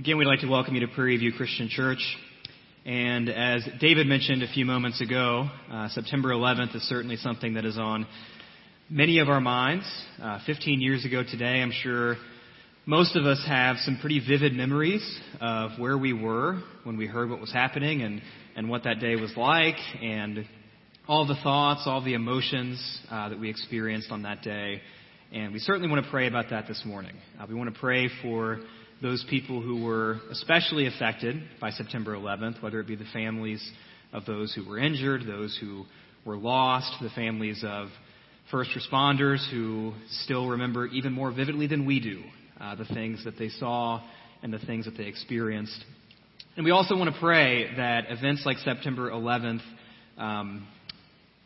Again, we'd like to welcome you to Prairie View Christian Church. And as David mentioned a few moments ago, uh, September 11th is certainly something that is on many of our minds. Uh, 15 years ago today, I'm sure most of us have some pretty vivid memories of where we were when we heard what was happening and, and what that day was like and all the thoughts, all the emotions uh, that we experienced on that day. And we certainly want to pray about that this morning. Uh, we want to pray for those people who were especially affected by September 11th, whether it be the families of those who were injured, those who were lost, the families of first responders who still remember even more vividly than we do uh, the things that they saw and the things that they experienced. And we also want to pray that events like September 11th, um,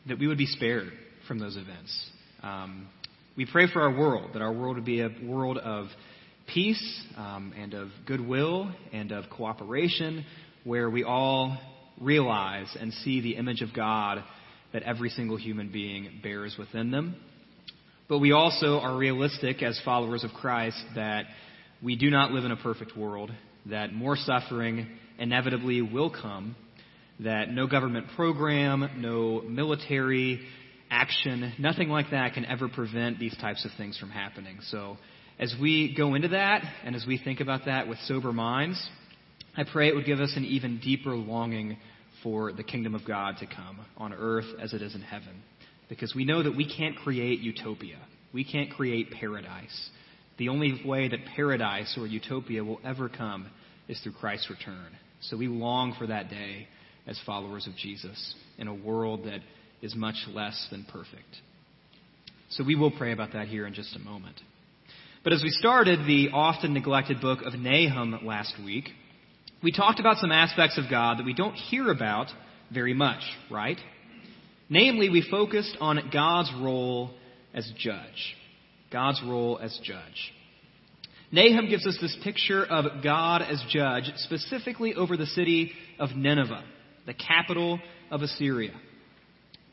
that we would be spared from those events. Um, we pray for our world, that our world would be a world of peace um, and of goodwill and of cooperation, where we all realize and see the image of God that every single human being bears within them. But we also are realistic as followers of Christ that we do not live in a perfect world, that more suffering inevitably will come, that no government program, no military action, nothing like that can ever prevent these types of things from happening. So as we go into that and as we think about that with sober minds, I pray it would give us an even deeper longing for the kingdom of God to come on earth as it is in heaven. Because we know that we can't create utopia. We can't create paradise. The only way that paradise or utopia will ever come is through Christ's return. So we long for that day as followers of Jesus in a world that is much less than perfect. So we will pray about that here in just a moment. But as we started the often neglected book of Nahum last week, we talked about some aspects of God that we don't hear about very much, right? Namely, we focused on God's role as judge. God's role as judge. Nahum gives us this picture of God as judge, specifically over the city of Nineveh, the capital of Assyria.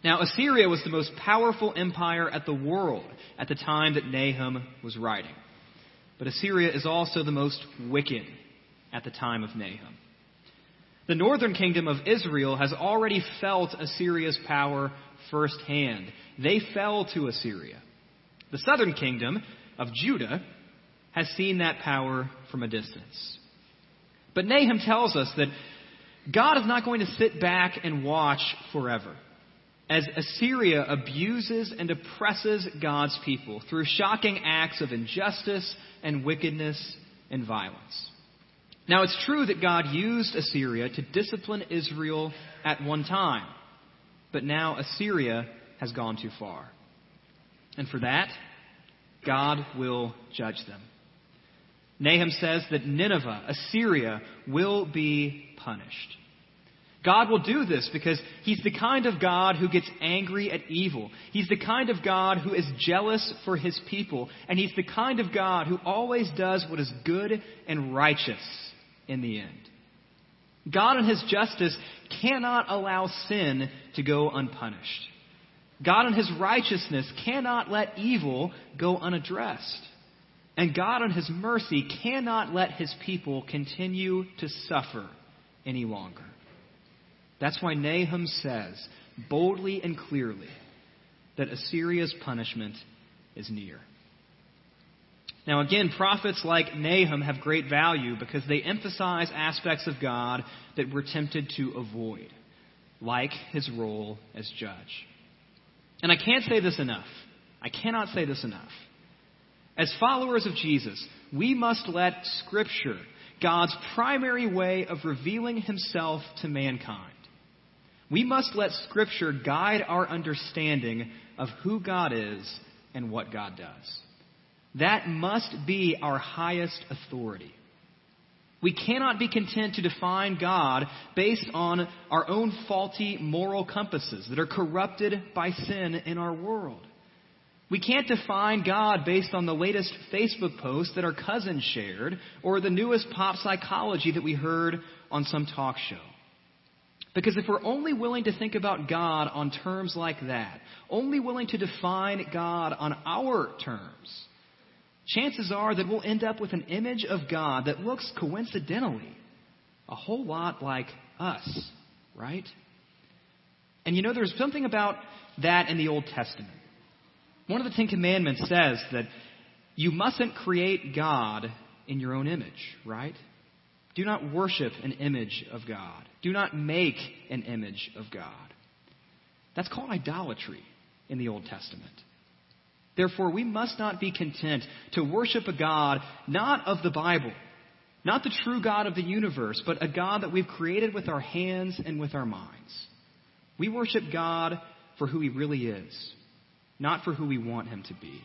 Now, Assyria was the most powerful empire at the world at the time that Nahum was writing. But Assyria is also the most wicked at the time of Nahum. The northern kingdom of Israel has already felt Assyria's power firsthand. They fell to Assyria. The southern kingdom of Judah has seen that power from a distance. But Nahum tells us that God is not going to sit back and watch forever as Assyria abuses and oppresses God's people through shocking acts of injustice and wickedness and violence. Now, it's true that God used Assyria to discipline Israel at one time, but now Assyria has gone too far. And for that, God will judge them. Nahum says that Nineveh, Assyria, will be punished. God will do this because He's the kind of God who gets angry at evil. He's the kind of God who is jealous for His people. And He's the kind of God who always does what is good and righteous in the end. God and His justice cannot allow sin to go unpunished. God and His righteousness cannot let evil go unaddressed. And God and His mercy cannot let His people continue to suffer any longer. That's why Nahum says boldly and clearly that Assyria's punishment is near. Now, again, prophets like Nahum have great value because they emphasize aspects of God that we're tempted to avoid, like his role as judge. And I can't say this enough. I cannot say this enough. As followers of Jesus, we must let Scripture, God's primary way of revealing himself to mankind, we must let Scripture guide our understanding of who God is and what God does. That must be our highest authority. We cannot be content to define God based on our own faulty moral compasses that are corrupted by sin in our world. We can't define God based on the latest Facebook post that our cousin shared or the newest pop psychology that we heard on some talk show. Because if we're only willing to think about God on terms like that, only willing to define God on our terms, chances are that we'll end up with an image of God that looks coincidentally a whole lot like us, right? And you know, there's something about that in the Old Testament. One of the Ten Commandments says that you mustn't create God in your own image, right? Do not worship an image of God. Do not make an image of God. That's called idolatry in the Old Testament. Therefore, we must not be content to worship a God not of the Bible, not the true God of the universe, but a God that we've created with our hands and with our minds. We worship God for who He really is, not for who we want Him to be.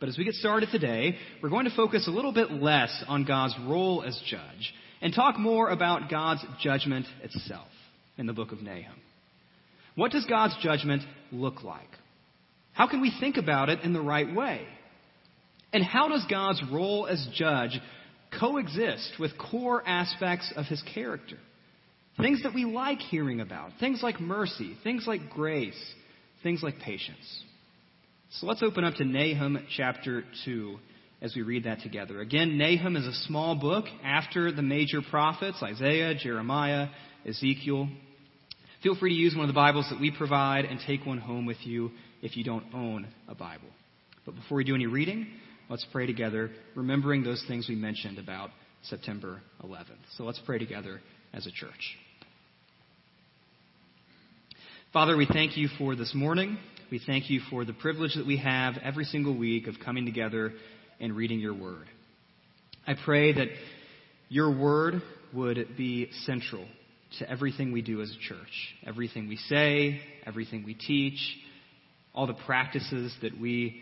But as we get started today, we're going to focus a little bit less on God's role as judge and talk more about God's judgment itself in the book of Nahum. What does God's judgment look like? How can we think about it in the right way? And how does God's role as judge coexist with core aspects of his character? Things that we like hearing about, things like mercy, things like grace, things like patience. So let's open up to Nahum chapter 2 as we read that together. Again, Nahum is a small book after the major prophets Isaiah, Jeremiah, Ezekiel. Feel free to use one of the Bibles that we provide and take one home with you if you don't own a Bible. But before we do any reading, let's pray together, remembering those things we mentioned about September 11th. So let's pray together as a church. Father, we thank you for this morning. We thank you for the privilege that we have every single week of coming together and reading your word. I pray that your word would be central to everything we do as a church, everything we say, everything we teach, all the practices that we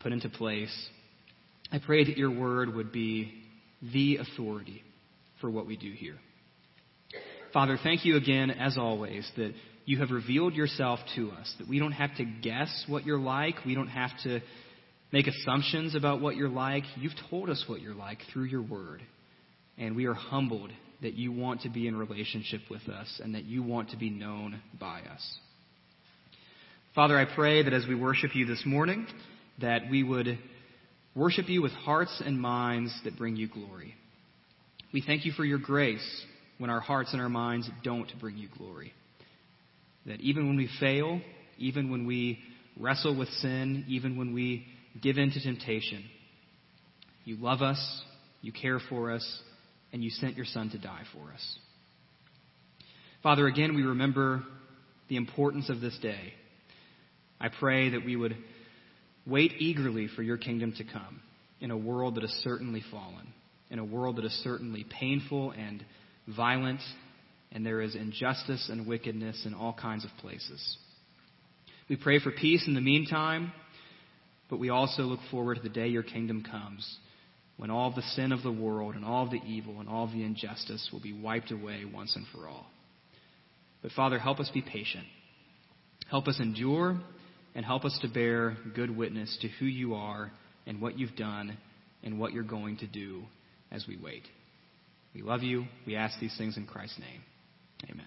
put into place. I pray that your word would be the authority for what we do here. Father, thank you again, as always, that you have revealed yourself to us, that we don't have to guess what you're like, we don't have to make assumptions about what you're like. You've told us what you're like through your word. And we are humbled that you want to be in relationship with us and that you want to be known by us. Father, I pray that as we worship you this morning, that we would worship you with hearts and minds that bring you glory. We thank you for your grace when our hearts and our minds don't bring you glory. That even when we fail, even when we wrestle with sin, even when we give in to temptation, you love us, you care for us, and you sent your Son to die for us. Father, again, we remember the importance of this day. I pray that we would wait eagerly for your kingdom to come in a world that is certainly fallen, in a world that is certainly painful and violent and there is injustice and wickedness in all kinds of places. We pray for peace in the meantime, but we also look forward to the day your kingdom comes when all the sin of the world and all the evil and all the injustice will be wiped away once and for all. But Father, help us be patient. Help us endure and help us to bear good witness to who you are and what you've done and what you're going to do as we wait. We love you. We ask these things in Christ's name. Amen.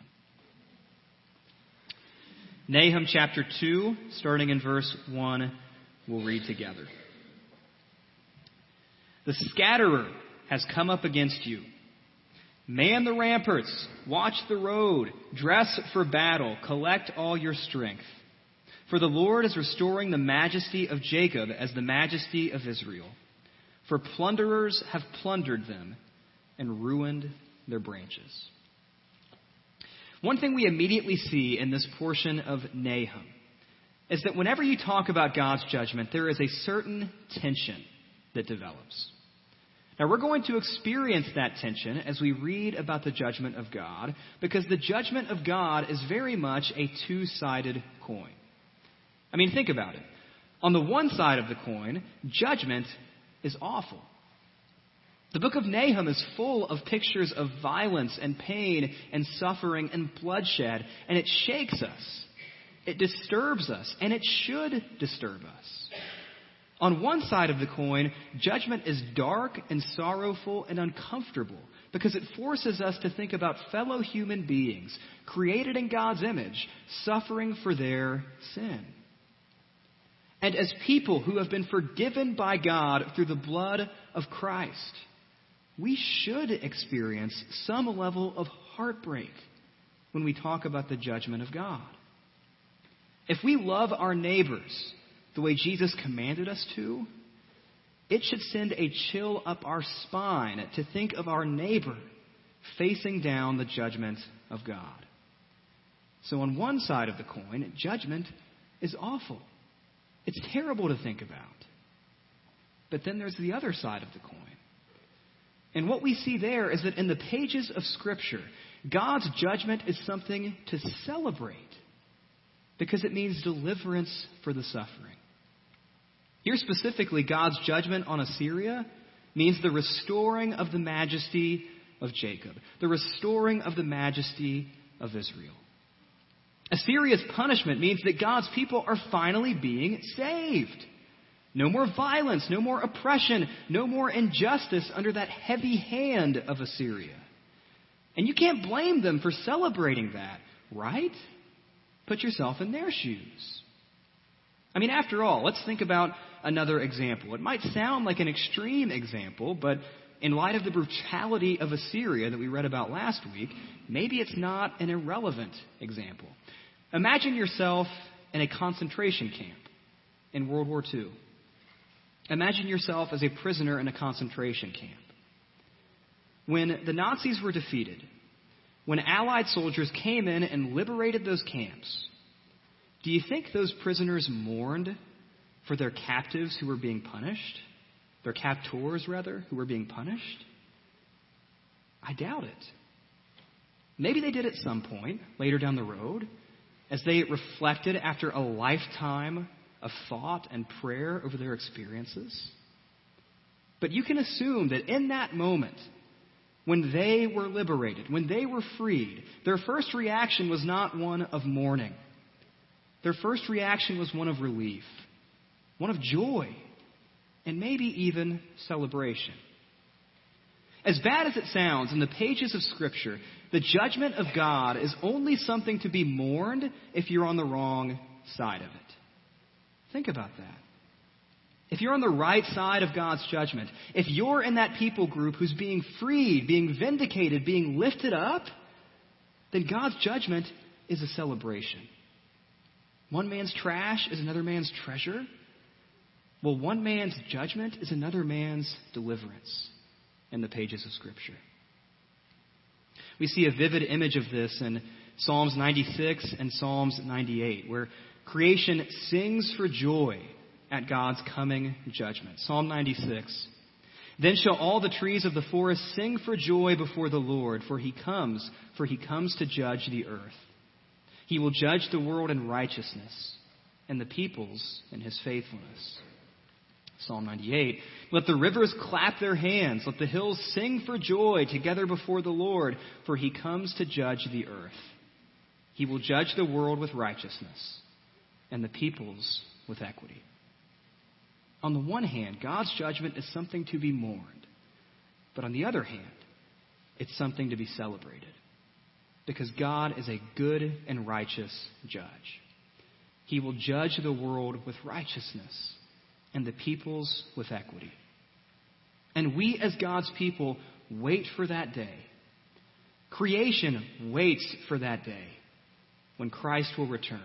Nahum chapter 2, starting in verse 1, we'll read together. The scatterer has come up against you. Man the ramparts, watch the road, dress for battle, collect all your strength. For the Lord is restoring the majesty of Jacob as the majesty of Israel. For plunderers have plundered them and ruined their branches. One thing we immediately see in this portion of Nahum is that whenever you talk about God's judgment, there is a certain tension that develops. Now, we're going to experience that tension as we read about the judgment of God, because the judgment of God is very much a two sided coin. I mean, think about it. On the one side of the coin, judgment is awful. The book of Nahum is full of pictures of violence and pain and suffering and bloodshed, and it shakes us. It disturbs us, and it should disturb us. On one side of the coin, judgment is dark and sorrowful and uncomfortable because it forces us to think about fellow human beings created in God's image suffering for their sin. and as people who have been forgiven by God through the blood of Christ, we should experience some level of heartbreak when we talk about the judgment of God. If we love our neighbors the way Jesus commanded us to, it should send a chill up our spine to think of our neighbor facing down the judgment of God. So, on one side of the coin, judgment is awful. It's terrible to think about. But then there's the other side of the coin. And what we see there is that in the pages of Scripture, God's judgment is something to celebrate because it means deliverance for the suffering. Here specifically, God's judgment on Assyria means the restoring of the majesty of Jacob, the restoring of the majesty of Israel. Assyria's punishment means that God's people are finally being saved. No more violence, no more oppression, no more injustice under that heavy hand of Assyria. And you can't blame them for celebrating that, right? Put yourself in their shoes. I mean, after all, let's think about another example. It might sound like an extreme example, but in light of the brutality of Assyria that we read about last week, maybe it's not an irrelevant example. Imagine yourself in a concentration camp in World War II. Imagine yourself as a prisoner in a concentration camp. When the Nazis were defeated, when Allied soldiers came in and liberated those camps, do you think those prisoners mourned for their captives who were being punished? Their captors, rather, who were being punished? I doubt it. Maybe they did at some point later down the road, as they reflected after a lifetime of thought and prayer over their experiences. But you can assume that in that moment, when they were liberated, when they were freed, their first reaction was not one of mourning. Their first reaction was one of relief, one of joy, and maybe even celebration. As bad as it sounds, in the pages of Scripture, the judgment of God is only something to be mourned if you're on the wrong side of it. Think about that. If you're on the right side of God's judgment, if you're in that people group who's being freed, being vindicated, being lifted up, then God's judgment is a celebration. One man's trash is another man's treasure. Well, one man's judgment is another man's deliverance in the pages of Scripture. We see a vivid image of this in Psalms 96 and Psalms 98, where creation sings for joy at God's coming judgment. Psalm 96. Then shall all the trees of the forest sing for joy before the Lord, for he comes, for he comes to judge the earth. He will judge the world in righteousness, and the peoples in his faithfulness. Psalm 98. Let the rivers clap their hands. Let the hills sing for joy together before the Lord, for he comes to judge the earth. He will judge the world with righteousness and the peoples with equity. On the one hand, God's judgment is something to be mourned. But on the other hand, it's something to be celebrated. Because God is a good and righteous judge. He will judge the world with righteousness and the peoples with equity. And we, as God's people, wait for that day. Creation waits for that day when Christ will return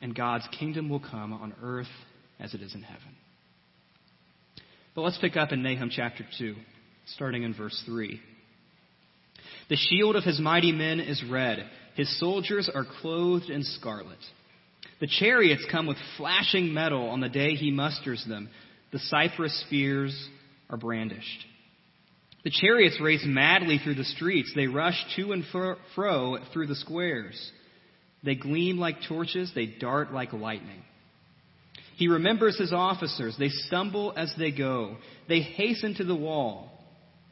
and God's kingdom will come on earth as it is in heaven. But let's pick up in Nahum chapter 2, starting in verse 3. The shield of his mighty men is red, his soldiers are clothed in scarlet. The chariots come with flashing metal on the day he musters them. The cypress spears are brandished. The chariots race madly through the streets. They rush to and fro through the squares. They gleam like torches. They dart like lightning. He remembers his officers. They stumble as they go. They hasten to the wall.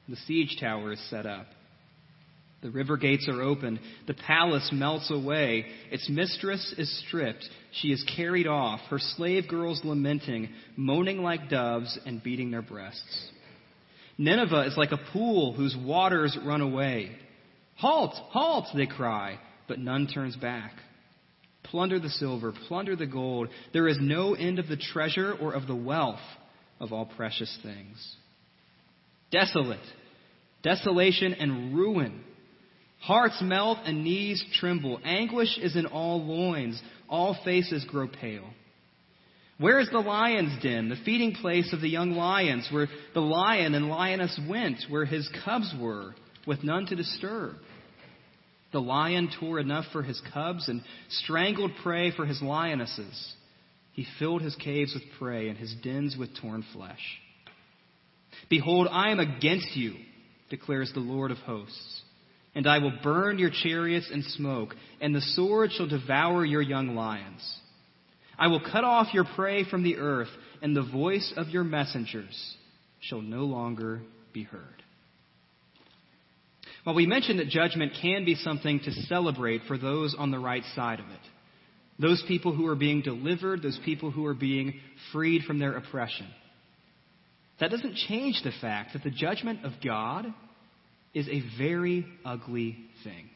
The siege tower is set up. The river gates are opened. The palace melts away. Its mistress is stripped. She is carried off, her slave girls lamenting, moaning like doves, and beating their breasts. Nineveh is like a pool whose waters run away. Halt! Halt! They cry, but none turns back. Plunder the silver, plunder the gold. There is no end of the treasure or of the wealth of all precious things. Desolate, desolation and ruin. Hearts melt and knees tremble. Anguish is in all loins. All faces grow pale. Where is the lion's den, the feeding place of the young lions, where the lion and lioness went, where his cubs were, with none to disturb? The lion tore enough for his cubs and strangled prey for his lionesses. He filled his caves with prey and his dens with torn flesh. Behold, I am against you, declares the Lord of hosts, and I will burn your chariots in smoke, and the sword shall devour your young lions. I will cut off your prey from the earth, and the voice of your messengers shall no longer be heard. Well, we mentioned that judgment can be something to celebrate for those on the right side of it. Those people who are being delivered, those people who are being freed from their oppression. That doesn't change the fact that the judgment of God is a very ugly thing.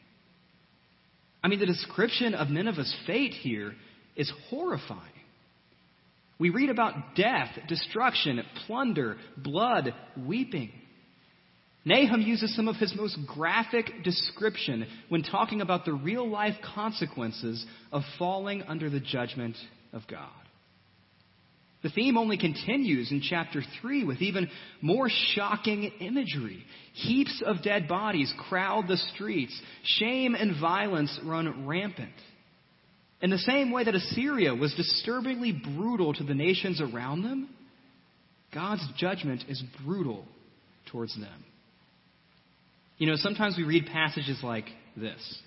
I mean, the description of Nineveh's fate here is horrifying. We read about death, destruction, plunder, blood, weeping. Nahum uses some of his most graphic description when talking about the real life consequences of falling under the judgment of God. The theme only continues in chapter 3 with even more shocking imagery. Heaps of dead bodies crowd the streets. Shame and violence run rampant. In the same way that Assyria was disturbingly brutal to the nations around them, God's judgment is brutal towards them. You know, sometimes we read passages like this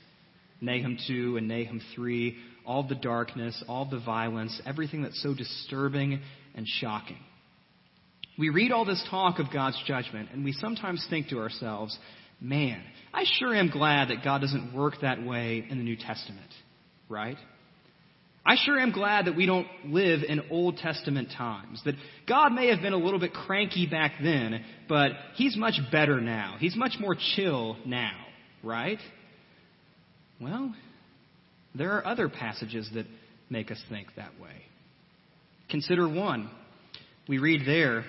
Nahum 2 and Nahum 3, all the darkness, all the violence, everything that's so disturbing and shocking. We read all this talk of God's judgment, and we sometimes think to ourselves, man, I sure am glad that God doesn't work that way in the New Testament, right? I sure am glad that we don't live in Old Testament times. That God may have been a little bit cranky back then, but He's much better now. He's much more chill now, right? Well, there are other passages that make us think that way. Consider one. We read there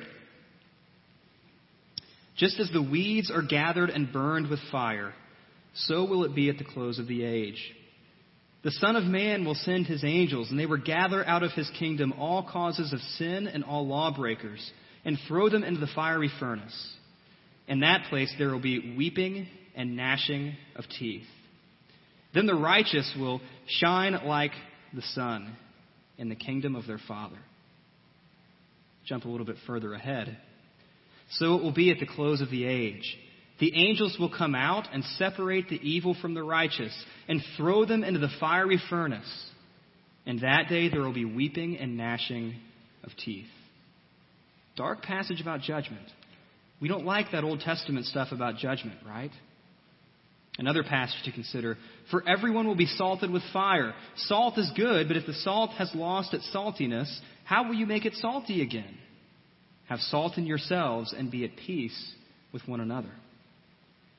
Just as the weeds are gathered and burned with fire, so will it be at the close of the age. The Son of Man will send his angels, and they will gather out of his kingdom all causes of sin and all lawbreakers, and throw them into the fiery furnace. In that place there will be weeping and gnashing of teeth. Then the righteous will shine like the sun in the kingdom of their Father. Jump a little bit further ahead. So it will be at the close of the age. The angels will come out and separate the evil from the righteous and throw them into the fiery furnace. And that day there will be weeping and gnashing of teeth. Dark passage about judgment. We don't like that Old Testament stuff about judgment, right? Another passage to consider. For everyone will be salted with fire. Salt is good, but if the salt has lost its saltiness, how will you make it salty again? Have salt in yourselves and be at peace with one another.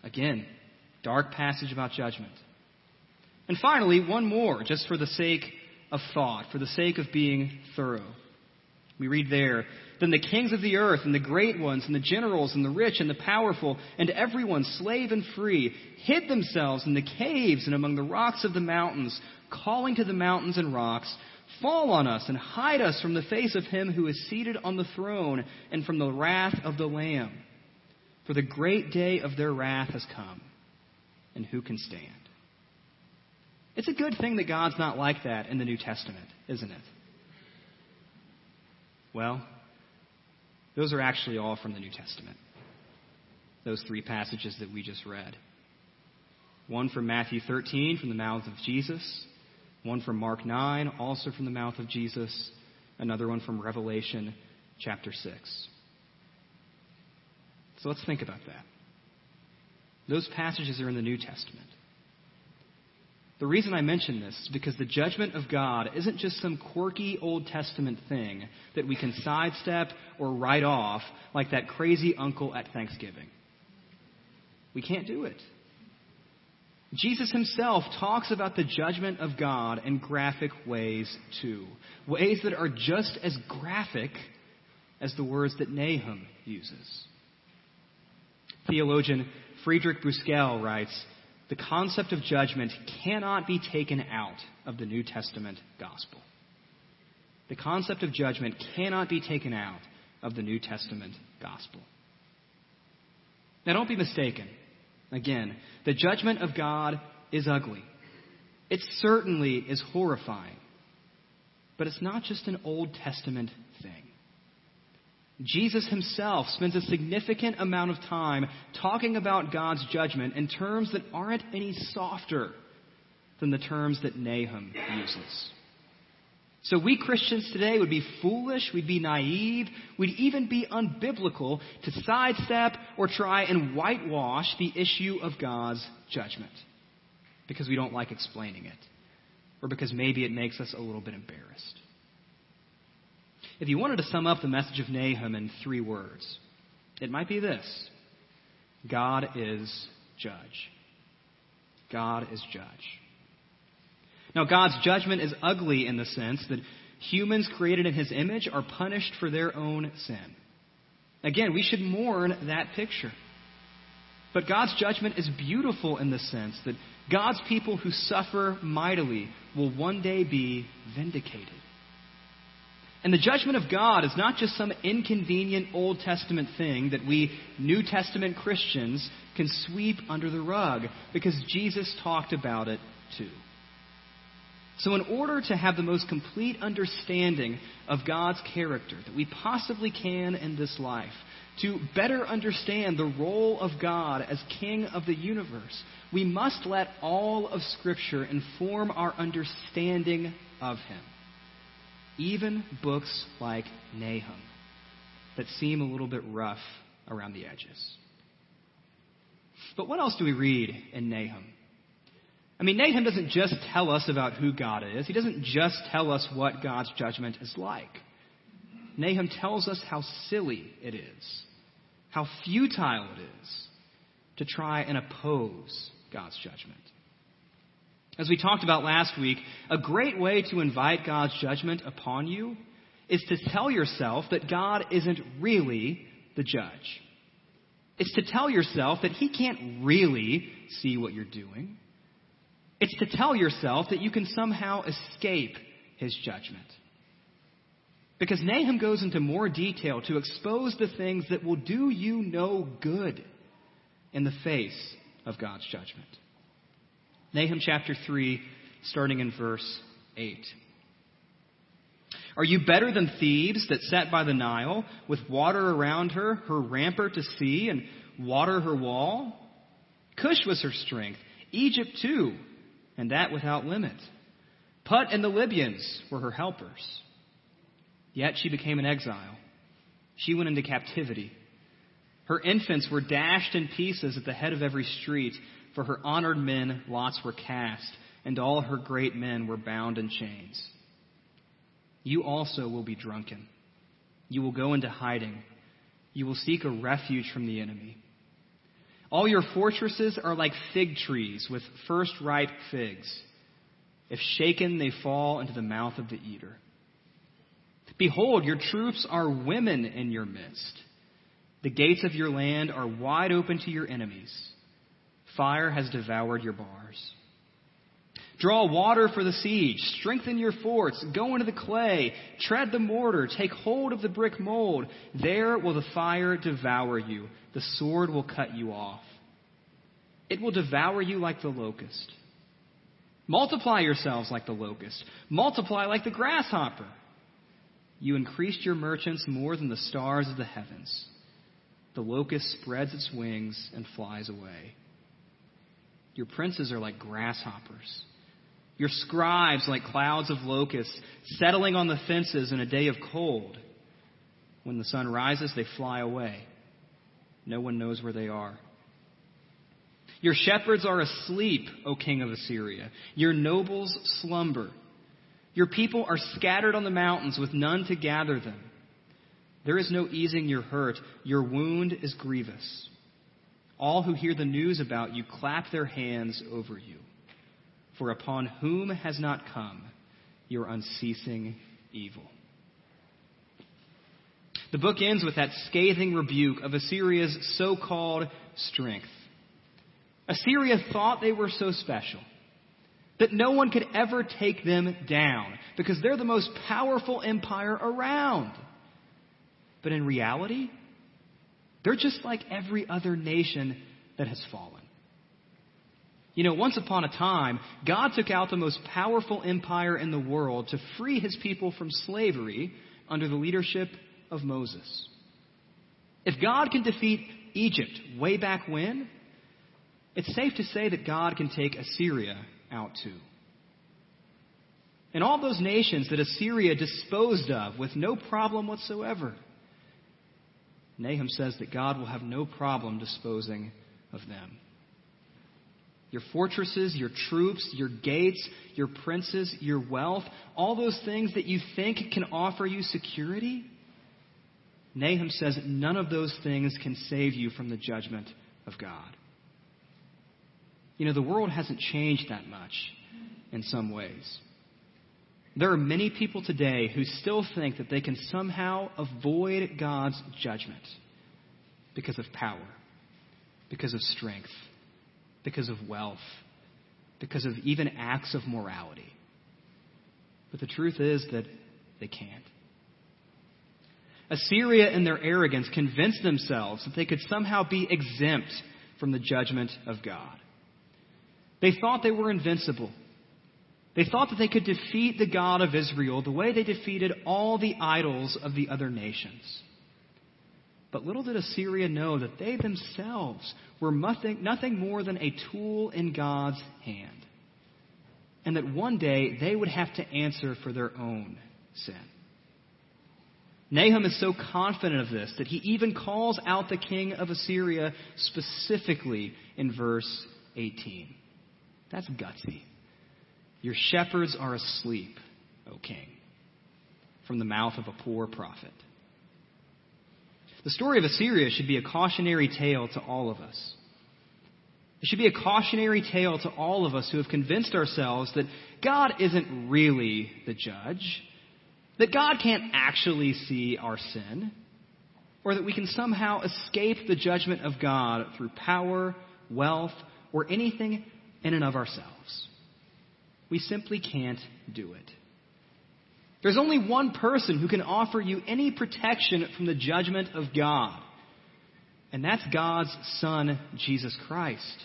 Again, dark passage about judgment. And finally, one more, just for the sake of thought, for the sake of being thorough. We read there, Then the kings of the earth, and the great ones, and the generals, and the rich, and the powerful, and everyone, slave and free, hid themselves in the caves and among the rocks of the mountains, calling to the mountains and rocks, Fall on us and hide us from the face of him who is seated on the throne and from the wrath of the Lamb. For the great day of their wrath has come, and who can stand? It's a good thing that God's not like that in the New Testament, isn't it? Well, those are actually all from the New Testament. Those three passages that we just read. One from Matthew 13 from the mouth of Jesus, one from Mark 9, also from the mouth of Jesus, another one from Revelation chapter 6. So let's think about that. Those passages are in the New Testament. The reason I mention this is because the judgment of God isn't just some quirky Old Testament thing that we can sidestep or write off like that crazy uncle at Thanksgiving. We can't do it. Jesus himself talks about the judgment of God in graphic ways too. Ways that are just as graphic as the words that Nahum uses. Theologian Friedrich Büchsel writes, the concept of judgment cannot be taken out of the New Testament gospel. The concept of judgment cannot be taken out of the New Testament gospel. Now, don't be mistaken. Again, the judgment of God is ugly. It certainly is horrifying. But it's not just an Old Testament thing. Jesus himself spends a significant amount of time talking about God's judgment in terms that aren't any softer than the terms that Nahum uses. So we Christians today would be foolish, we'd be naive, we'd even be unbiblical to sidestep or try and whitewash the issue of God's judgment because we don't like explaining it or because maybe it makes us a little bit embarrassed. If you wanted to sum up the message of Nahum in three words, it might be this God is judge. God is judge. Now, God's judgment is ugly in the sense that humans created in his image are punished for their own sin. Again, we should mourn that picture. But God's judgment is beautiful in the sense that God's people who suffer mightily will one day be vindicated. And the judgment of God is not just some inconvenient Old Testament thing that we New Testament Christians can sweep under the rug, because Jesus talked about it too. So, in order to have the most complete understanding of God's character that we possibly can in this life, to better understand the role of God as King of the universe, we must let all of Scripture inform our understanding of Him even books like Nahum that seem a little bit rough around the edges. But what else do we read in Nahum? I mean, Nahum doesn't just tell us about who God is. He doesn't just tell us what God's judgment is like. Nahum tells us how silly it is, how futile it is to try and oppose God's judgment. As we talked about last week, a great way to invite God's judgment upon you is to tell yourself that God isn't really the judge. It's to tell yourself that He can't really see what you're doing. It's to tell yourself that you can somehow escape His judgment. Because Nahum goes into more detail to expose the things that will do you no good in the face of God's judgment. Nahum chapter 3, starting in verse 8. Are you better than Thebes that sat by the Nile, with water around her, her rampart to sea, and water her wall? Cush was her strength, Egypt too, and that without limit. Put and the Libyans were her helpers. Yet she became an exile. She went into captivity. Her infants were dashed in pieces at the head of every street. For her honored men lots were cast, and all her great men were bound in chains. You also will be drunken. You will go into hiding. You will seek a refuge from the enemy. All your fortresses are like fig trees with first ripe figs. If shaken, they fall into the mouth of the eater. Behold, your troops are women in your midst. The gates of your land are wide open to your enemies. Fire has devoured your bars. Draw water for the siege. Strengthen your forts. Go into the clay. Tread the mortar. Take hold of the brick mold. There will the fire devour you. The sword will cut you off. It will devour you like the locust. Multiply yourselves like the locust. Multiply like the grasshopper. You increased your merchants more than the stars of the heavens. The locust spreads its wings and flies away. Your princes are like grasshoppers. Your scribes like clouds of locusts, settling on the fences in a day of cold. When the sun rises, they fly away. No one knows where they are. Your shepherds are asleep, O king of Assyria. Your nobles slumber. Your people are scattered on the mountains with none to gather them. There is no easing your hurt. Your wound is grievous. All who hear the news about you clap their hands over you. For upon whom has not come your unceasing evil? The book ends with that scathing rebuke of Assyria's so called strength. Assyria thought they were so special that no one could ever take them down because they're the most powerful empire around. But in reality, they're just like every other nation that has fallen. You know, once upon a time, God took out the most powerful empire in the world to free his people from slavery under the leadership of Moses. If God can defeat Egypt way back when, it's safe to say that God can take Assyria out too. And all those nations that Assyria disposed of with no problem whatsoever, Nahum says that God will have no problem disposing of them. Your fortresses, your troops, your gates, your princes, your wealth, all those things that you think can offer you security, Nahum says none of those things can save you from the judgment of God. You know, the world hasn't changed that much in some ways. There are many people today who still think that they can somehow avoid God's judgment because of power, because of strength, because of wealth, because of even acts of morality. But the truth is that they can't. Assyria, in their arrogance, convinced themselves that they could somehow be exempt from the judgment of God. They thought they were invincible. They thought that they could defeat the God of Israel the way they defeated all the idols of the other nations. But little did Assyria know that they themselves were nothing, nothing more than a tool in God's hand. And that one day they would have to answer for their own sin. Nahum is so confident of this that he even calls out the king of Assyria specifically in verse 18. That's gutsy. Your shepherds are asleep, O king, from the mouth of a poor prophet. The story of Assyria should be a cautionary tale to all of us. It should be a cautionary tale to all of us who have convinced ourselves that God isn't really the judge, that God can't actually see our sin, or that we can somehow escape the judgment of God through power, wealth, or anything in and of ourselves. We simply can't do it. There's only one person who can offer you any protection from the judgment of God, and that's God's Son, Jesus Christ,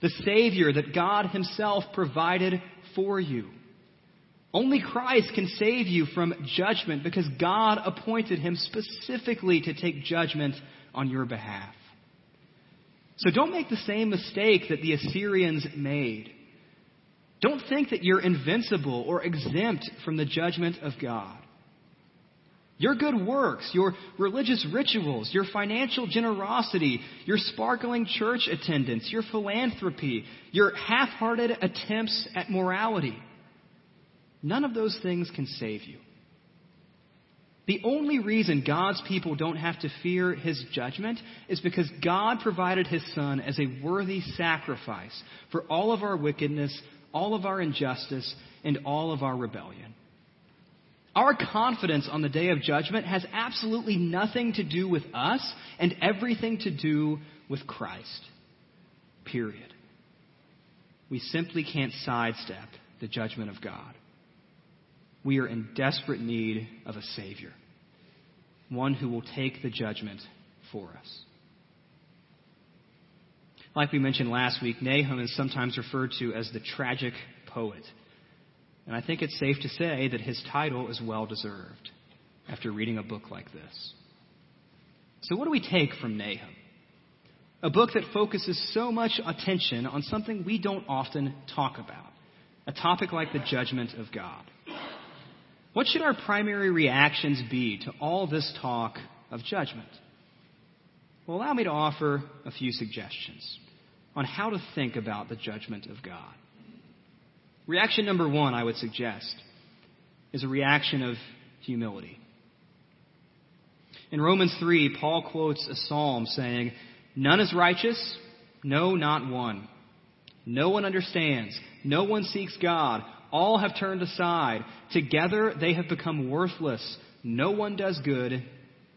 the Savior that God Himself provided for you. Only Christ can save you from judgment because God appointed Him specifically to take judgment on your behalf. So don't make the same mistake that the Assyrians made. Don't think that you're invincible or exempt from the judgment of God. Your good works, your religious rituals, your financial generosity, your sparkling church attendance, your philanthropy, your half hearted attempts at morality, none of those things can save you. The only reason God's people don't have to fear his judgment is because God provided his son as a worthy sacrifice for all of our wickedness, all of our injustice, and all of our rebellion. Our confidence on the day of judgment has absolutely nothing to do with us and everything to do with Christ. Period. We simply can't sidestep the judgment of God we are in desperate need of a Savior, one who will take the judgment for us. Like we mentioned last week, Nahum is sometimes referred to as the tragic poet. And I think it's safe to say that his title is well deserved after reading a book like this. So, what do we take from Nahum? A book that focuses so much attention on something we don't often talk about, a topic like the judgment of God. What should our primary reactions be to all this talk of judgment? Well, allow me to offer a few suggestions on how to think about the judgment of God. Reaction number one, I would suggest, is a reaction of humility. In Romans 3, Paul quotes a psalm saying, None is righteous, no, not one. No one understands, no one seeks God. All have turned aside. Together they have become worthless. No one does good,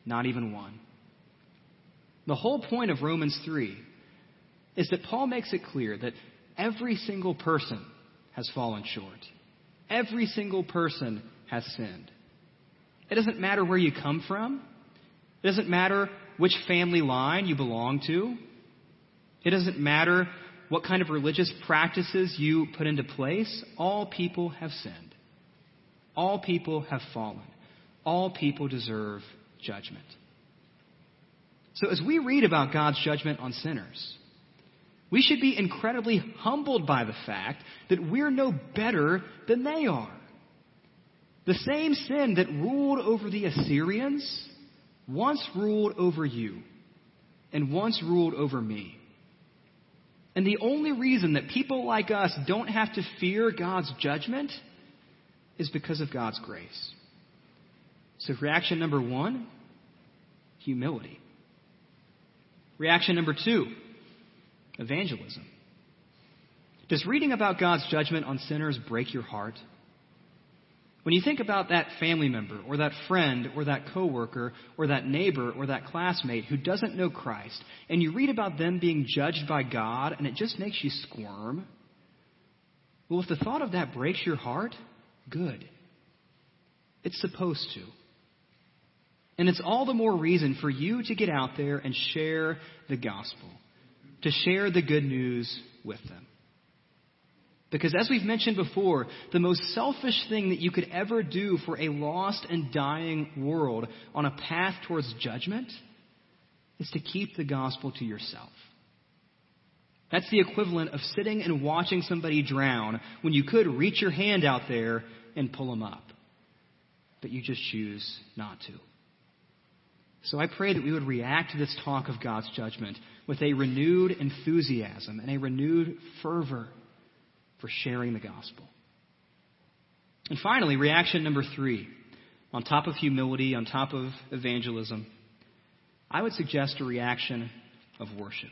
not even one. The whole point of Romans 3 is that Paul makes it clear that every single person has fallen short. Every single person has sinned. It doesn't matter where you come from. It doesn't matter which family line you belong to. It doesn't matter what kind of religious practices you put into place. All people have sinned. All people have fallen. All people deserve judgment. So as we read about God's judgment on sinners, we should be incredibly humbled by the fact that we're no better than they are. The same sin that ruled over the Assyrians once ruled over you and once ruled over me. And the only reason that people like us don't have to fear God's judgment is because of God's grace. So, reaction number one humility. Reaction number two evangelism. Does reading about God's judgment on sinners break your heart? When you think about that family member or that friend or that coworker or that neighbor or that classmate who doesn't know Christ and you read about them being judged by God and it just makes you squirm, well, if the thought of that breaks your heart, good. It's supposed to. And it's all the more reason for you to get out there and share the gospel, to share the good news with them. Because as we've mentioned before, the most selfish thing that you could ever do for a lost and dying world on a path towards judgment is to keep the gospel to yourself. That's the equivalent of sitting and watching somebody drown when you could reach your hand out there and pull them up. But you just choose not to. So I pray that we would react to this talk of God's judgment with a renewed enthusiasm and a renewed fervor for sharing the gospel. And finally, reaction number three, on top of humility, on top of evangelism, I would suggest a reaction of worship.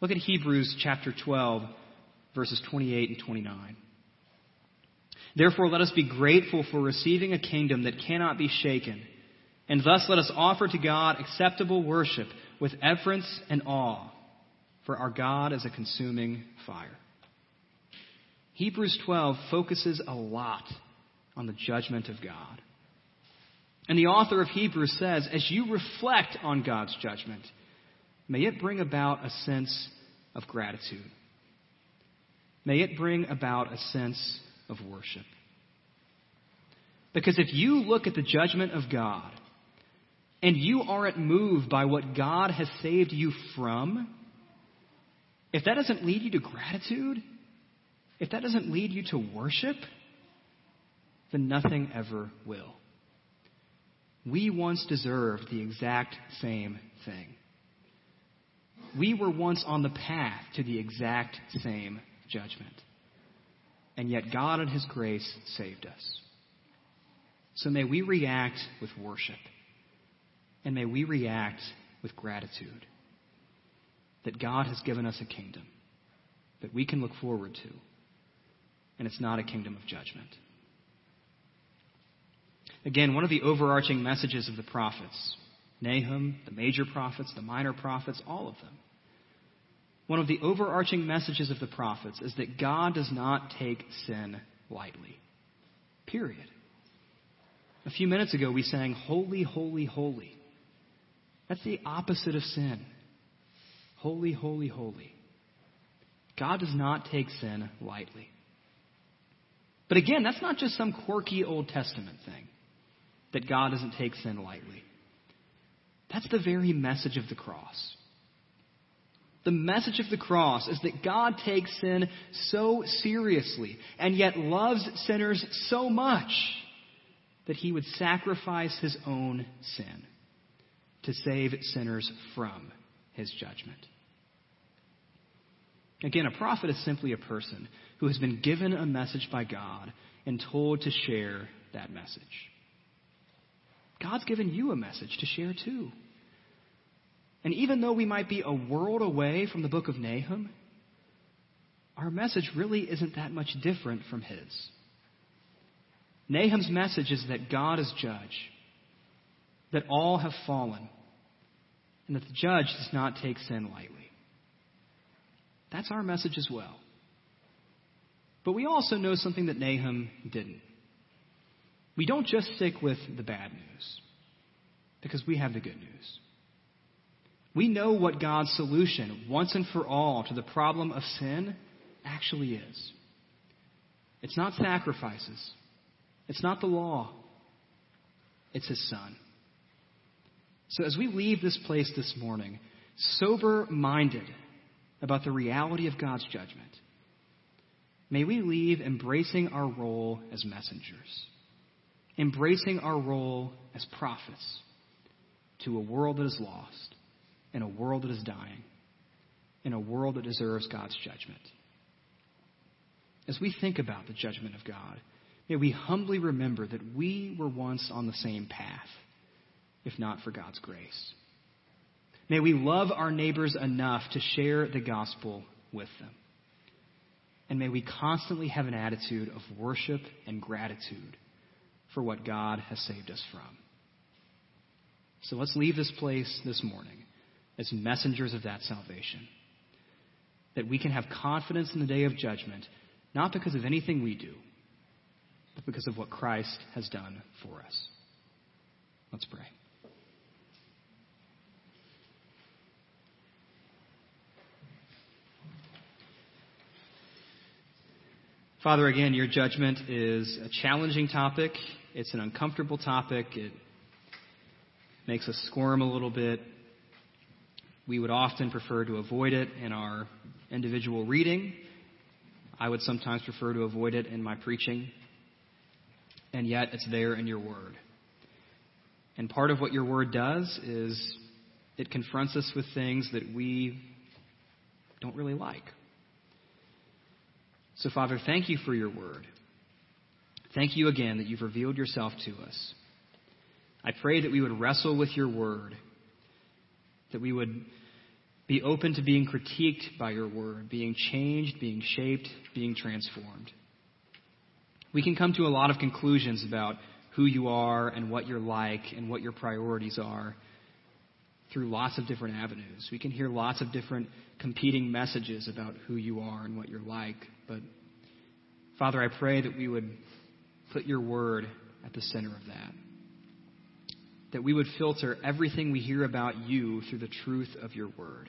Look at Hebrews chapter 12, verses 28 and 29. Therefore, let us be grateful for receiving a kingdom that cannot be shaken, and thus let us offer to God acceptable worship with reverence and awe, for our God is a consuming fire. Hebrews 12 focuses a lot on the judgment of God. And the author of Hebrews says, as you reflect on God's judgment, may it bring about a sense of gratitude. May it bring about a sense of worship. Because if you look at the judgment of God and you aren't moved by what God has saved you from, if that doesn't lead you to gratitude, if that doesn't lead you to worship, then nothing ever will. We once deserved the exact same thing. We were once on the path to the exact same judgment. And yet God in His grace saved us. So may we react with worship. And may we react with gratitude that God has given us a kingdom that we can look forward to and it's not a kingdom of judgment. Again, one of the overarching messages of the prophets, Nahum, the major prophets, the minor prophets, all of them, one of the overarching messages of the prophets is that God does not take sin lightly. Period. A few minutes ago, we sang, Holy, Holy, Holy. That's the opposite of sin. Holy, holy, holy. God does not take sin lightly. But again, that's not just some quirky Old Testament thing that God doesn't take sin lightly. That's the very message of the cross. The message of the cross is that God takes sin so seriously and yet loves sinners so much that he would sacrifice his own sin to save sinners from his judgment. Again, a prophet is simply a person who has been given a message by God and told to share that message. God's given you a message to share too. And even though we might be a world away from the book of Nahum, our message really isn't that much different from his. Nahum's message is that God is judge, that all have fallen, and that the judge does not take sin lightly. That's our message as well. But we also know something that Nahum didn't. We don't just stick with the bad news, because we have the good news. We know what God's solution, once and for all, to the problem of sin actually is. It's not sacrifices. It's not the law. It's His Son. So as we leave this place this morning, sober minded about the reality of God's judgment, may we leave embracing our role as messengers, embracing our role as prophets to a world that is lost, in a world that is dying, in a world that deserves God's judgment. As we think about the judgment of God, may we humbly remember that we were once on the same path, if not for God's grace. May we love our neighbors enough to share the gospel with them. And may we constantly have an attitude of worship and gratitude for what God has saved us from. So let's leave this place this morning as messengers of that salvation. That we can have confidence in the day of judgment, not because of anything we do, but because of what Christ has done for us. Let's pray. Father, again, your judgment is a challenging topic. It's an uncomfortable topic. It makes us squirm a little bit. We would often prefer to avoid it in our individual reading. I would sometimes prefer to avoid it in my preaching. And yet, it's there in your word. And part of what your word does is it confronts us with things that we don't really like. So, Father, thank you for your word. Thank you again that you've revealed yourself to us. I pray that we would wrestle with your word, that we would be open to being critiqued by your word, being changed, being shaped, being transformed. We can come to a lot of conclusions about who you are and what you're like and what your priorities are through lots of different avenues. We can hear lots of different competing messages about who you are and what you're like. But Father, I pray that we would put your word at the center of that. That we would filter everything we hear about you through the truth of your word.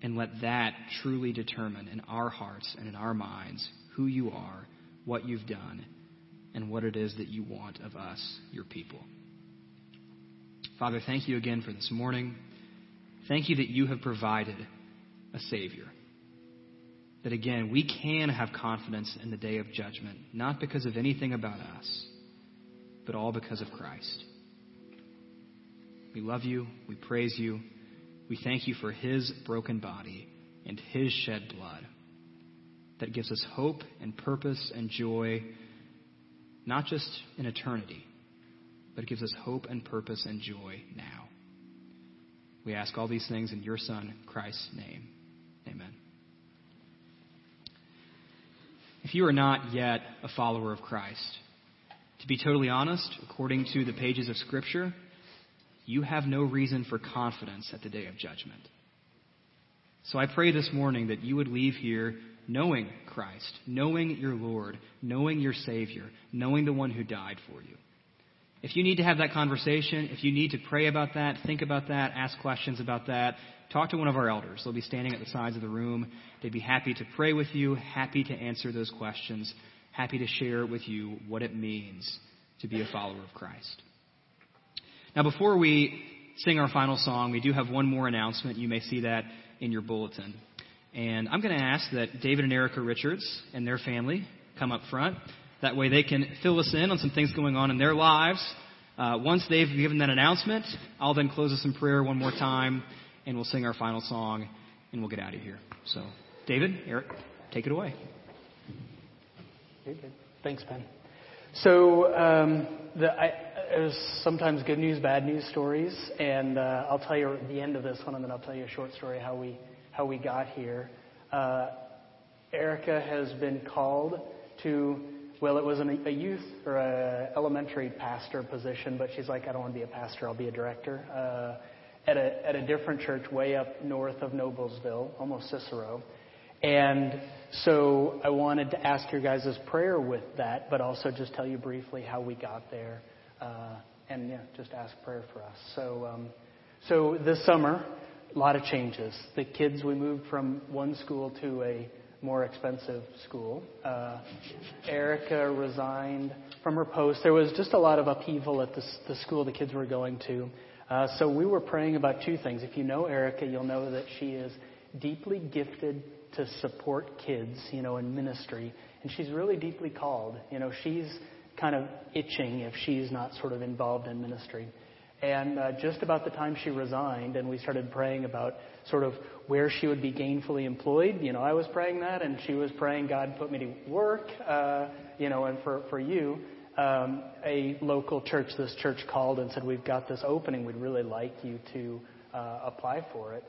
And let that truly determine in our hearts and in our minds who you are, what you've done, and what it is that you want of us, your people. Father, thank you again for this morning. Thank you that you have provided a Savior. That again, we can have confidence in the day of judgment, not because of anything about us, but all because of Christ. We love you. We praise you. We thank you for his broken body and his shed blood that gives us hope and purpose and joy, not just in eternity, it gives us hope and purpose and joy now. We ask all these things in your Son, Christ's name. Amen. If you are not yet a follower of Christ, to be totally honest, according to the pages of Scripture, you have no reason for confidence at the day of judgment. So I pray this morning that you would leave here knowing Christ, knowing your Lord, knowing your Savior, knowing the one who died for you. If you need to have that conversation, if you need to pray about that, think about that, ask questions about that, talk to one of our elders. They'll be standing at the sides of the room. They'd be happy to pray with you, happy to answer those questions, happy to share with you what it means to be a follower of Christ. Now, before we sing our final song, we do have one more announcement. You may see that in your bulletin. And I'm going to ask that David and Erica Richards and their family come up front. That way they can fill us in on some things going on in their lives. Uh, once they've given that announcement, I'll then close us in prayer one more time, and we'll sing our final song, and we'll get out of here. So, David, Eric, take it away. Thanks, Ben. So um, the, I, there's sometimes good news, bad news stories, and uh, I'll tell you the end of this one, and then I'll tell you a short story how we how we got here. Uh, Erica has been called to well, it was an, a youth or a elementary pastor position, but she's like, I don't want to be a pastor, I'll be a director. Uh, at a at a different church way up north of Noblesville, almost Cicero. And so I wanted to ask your guys' prayer with that, but also just tell you briefly how we got there, uh, and yeah, just ask prayer for us. So, um, so this summer, a lot of changes. The kids, we moved from one school to a more expensive school. Uh, Erica resigned from her post. There was just a lot of upheaval at the, the school the kids were going to. Uh, so we were praying about two things. If you know Erica, you'll know that she is deeply gifted to support kids, you know, in ministry. And she's really deeply called. You know, she's kind of itching if she's not sort of involved in ministry. And uh, just about the time she resigned, and we started praying about sort of where she would be gainfully employed. You know, I was praying that, and she was praying, God, put me to work, uh, you know, and for, for you. Um, a local church, this church called and said, We've got this opening. We'd really like you to uh, apply for it.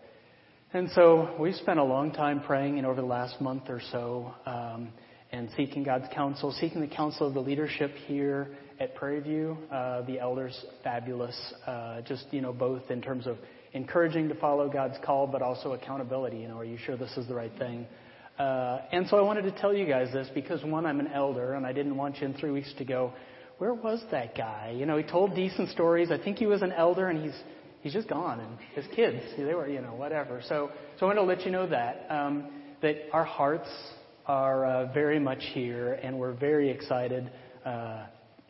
And so we spent a long time praying and over the last month or so um, and seeking God's counsel, seeking the counsel of the leadership here at Prairie View. Uh, the elders, fabulous. Uh, just, you know, both in terms of encouraging to follow God's call, but also accountability. You know, are you sure this is the right thing? Uh, and so I wanted to tell you guys this because, one, I'm an elder and I didn't want you in three weeks to go, where was that guy? You know, he told decent stories. I think he was an elder and he's he's just gone. And his kids, they were, you know, whatever. So, so I want to let you know that, um, that our hearts are uh, very much here and we're very excited. Uh,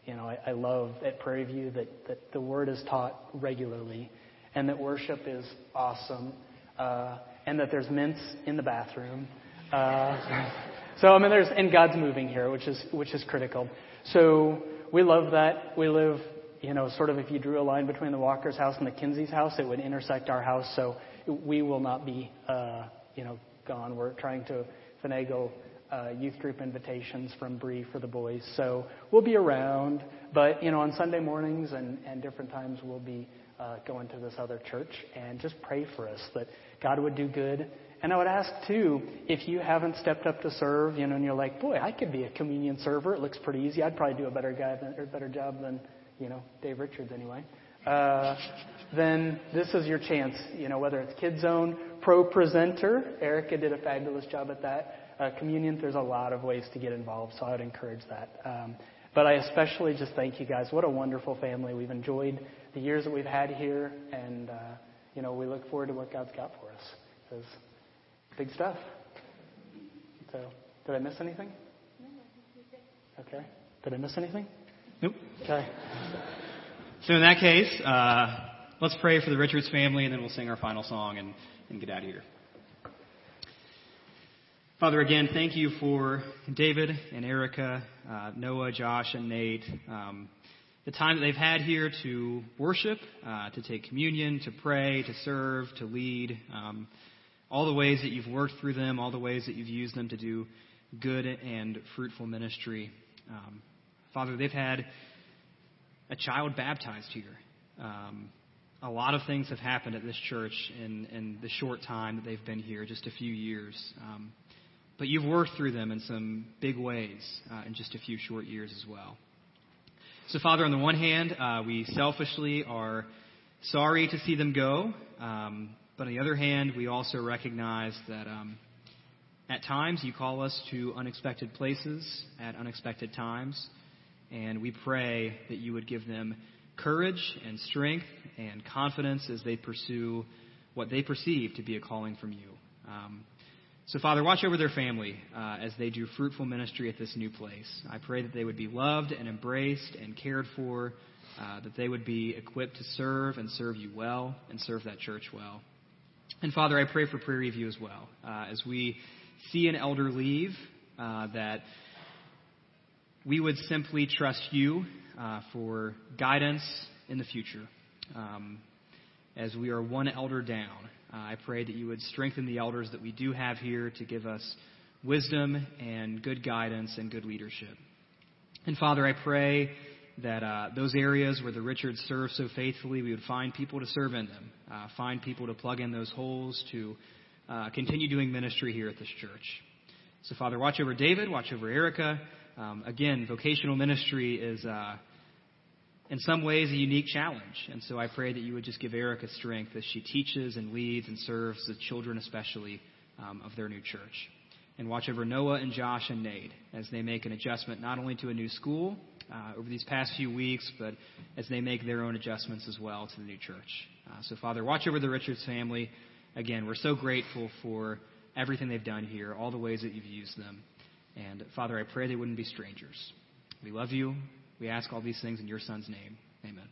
you know, I, I love at Prairie View that, that the Word is taught regularly and that worship is awesome uh, and that there's mints in the bathroom. Uh, so, I mean, there's, and God's moving here, which is, which is critical. So we love that. We live you know, sort of if you drew a line between the Walker's house and the Kinsey's house, it would intersect our house. So we will not be, uh, you know, gone. We're trying to finagle uh, youth group invitations from Bree for the boys. So we'll be around, but you know, on Sunday mornings and, and different times we'll be uh, going to this other church and just pray for us that God would do good. And I would ask too, if you haven't stepped up to serve, you know, and you're like, boy, I could be a communion server. It looks pretty easy. I'd probably do a better guy than, or better job than you know, Dave Richards anyway, uh, then this is your chance. You know, whether it's Kids Zone, Pro Presenter, Erica did a fabulous job at that. Uh, communion, there's a lot of ways to get involved, so I would encourage that. Um, but I especially just thank you guys. What a wonderful family. We've enjoyed the years that we've had here, and uh, you know, we look forward to what God's got for us. It's big stuff. So, did I miss anything? Okay. Did I miss anything? Nope. Okay. So in that case, uh, let's pray for the Richards family, and then we'll sing our final song and, and get out of here. Father, again, thank you for David and Erica, uh, Noah, Josh, and Nate. Um, the time that they've had here to worship, uh, to take communion, to pray, to serve, to lead, um, all the ways that you've worked through them, all the ways that you've used them to do good and fruitful ministry. Um, Father, they've had a child baptized here. Um, a lot of things have happened at this church in, in the short time that they've been here, just a few years. But you've worked through them in some big ways uh, in just a few short years as well. So, Father, on the one hand, uh, we selfishly are sorry to see them go. Um, but on the other hand, we also recognize that um, at times you call us to unexpected places at unexpected times. And we pray that you would give them courage and strength and confidence as they pursue what they perceive to be a calling from you. Um, so, Father, watch over their family uh, as they do fruitful ministry at this new place. I pray that they would be loved and embraced and cared for, uh, that they would be equipped to serve and serve you well and serve that church well. And, Father, I pray for Prairie View as well. Uh, as we see an elder leave, uh, that we would simply trust you uh, for guidance in the future. Um, as we are one elder down, uh, I pray that you would strengthen the elders that we do have here to give us wisdom and good guidance and good leadership. And Father, I pray that uh, those areas where the Richards serve so faithfully, we would find people to serve in them, uh, find people to plug in those holes, to uh, continue doing ministry here at this church. So, Father, watch over David, watch over Erica. Um, again, vocational ministry is, uh, in some ways, a unique challenge. And so I pray that you would just give Erica strength as she teaches and leads and serves the children, especially um, of their new church. And watch over Noah and Josh and Nate as they make an adjustment not only to a new school uh, over these past few weeks, but as they make their own adjustments as well to the new church. Uh, so, Father, watch over the Richards family. Again, we're so grateful for everything they've done here, all the ways that you've used them. And, Father, I pray they wouldn't be strangers. We love you. We ask all these things in your Son's name. Amen.